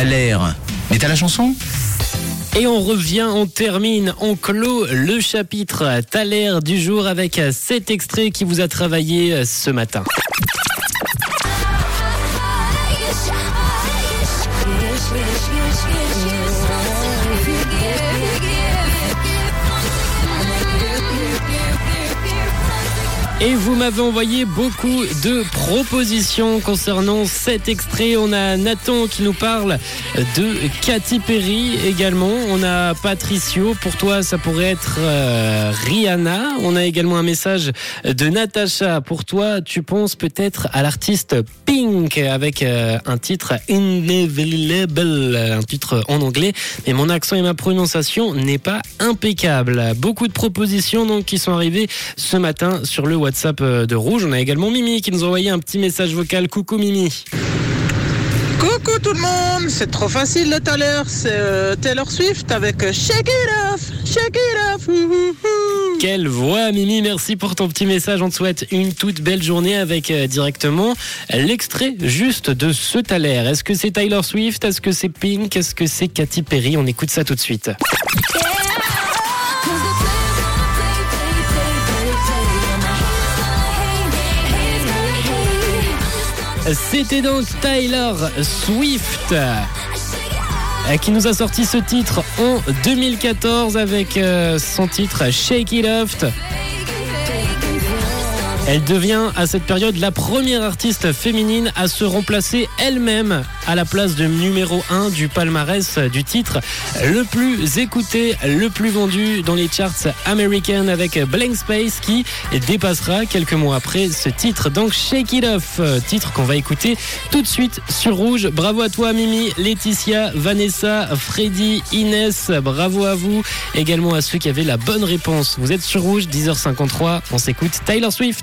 t'as l'air. Mais t'as la chanson? Et on revient, on termine, on clôt le chapitre Thaler du jour avec cet extrait qui vous a travaillé ce matin. Et vous m'avez envoyé beaucoup de propositions concernant cet extrait. On a Nathan qui nous parle de Katy Perry également. On a Patricio. Pour toi, ça pourrait être euh, Rihanna. On a également un message de Natacha. Pour toi, tu penses peut-être à l'artiste Pink avec euh, un titre Inevitable, un titre en anglais. Mais mon accent et ma prononciation n'est pas impeccable. Beaucoup de propositions donc qui sont arrivées ce matin sur le WhatsApp WhatsApp euh, de Rouge. On a également Mimi qui nous a envoyé un petit message vocal. Coucou Mimi. Coucou tout le monde, c'est trop facile tout à l'heure, c'est euh, Taylor Swift avec euh, Shake It Off, Shake It Off. Quelle voix Mimi, merci pour ton petit message. On te souhaite une toute belle journée avec directement l'extrait juste de ce Thaler. Est-ce que c'est Taylor Swift? Est-ce que c'est Pink? Est-ce que c'est Katy Perry? On écoute ça tout de suite. C'était donc Tyler Swift euh, qui nous a sorti ce titre en 2014 avec euh, son titre Shake It Off. Elle devient à cette période la première artiste féminine à se remplacer elle-même à la place de numéro 1 du palmarès du titre le plus écouté, le plus vendu dans les charts américaines avec Blank Space qui dépassera quelques mois après ce titre. Donc Shake It Off, titre qu'on va écouter tout de suite sur Rouge. Bravo à toi Mimi, Laetitia, Vanessa, Freddy, Inès, bravo à vous. Également à ceux qui avaient la bonne réponse. Vous êtes sur Rouge, 10h53, on s'écoute Taylor Swift.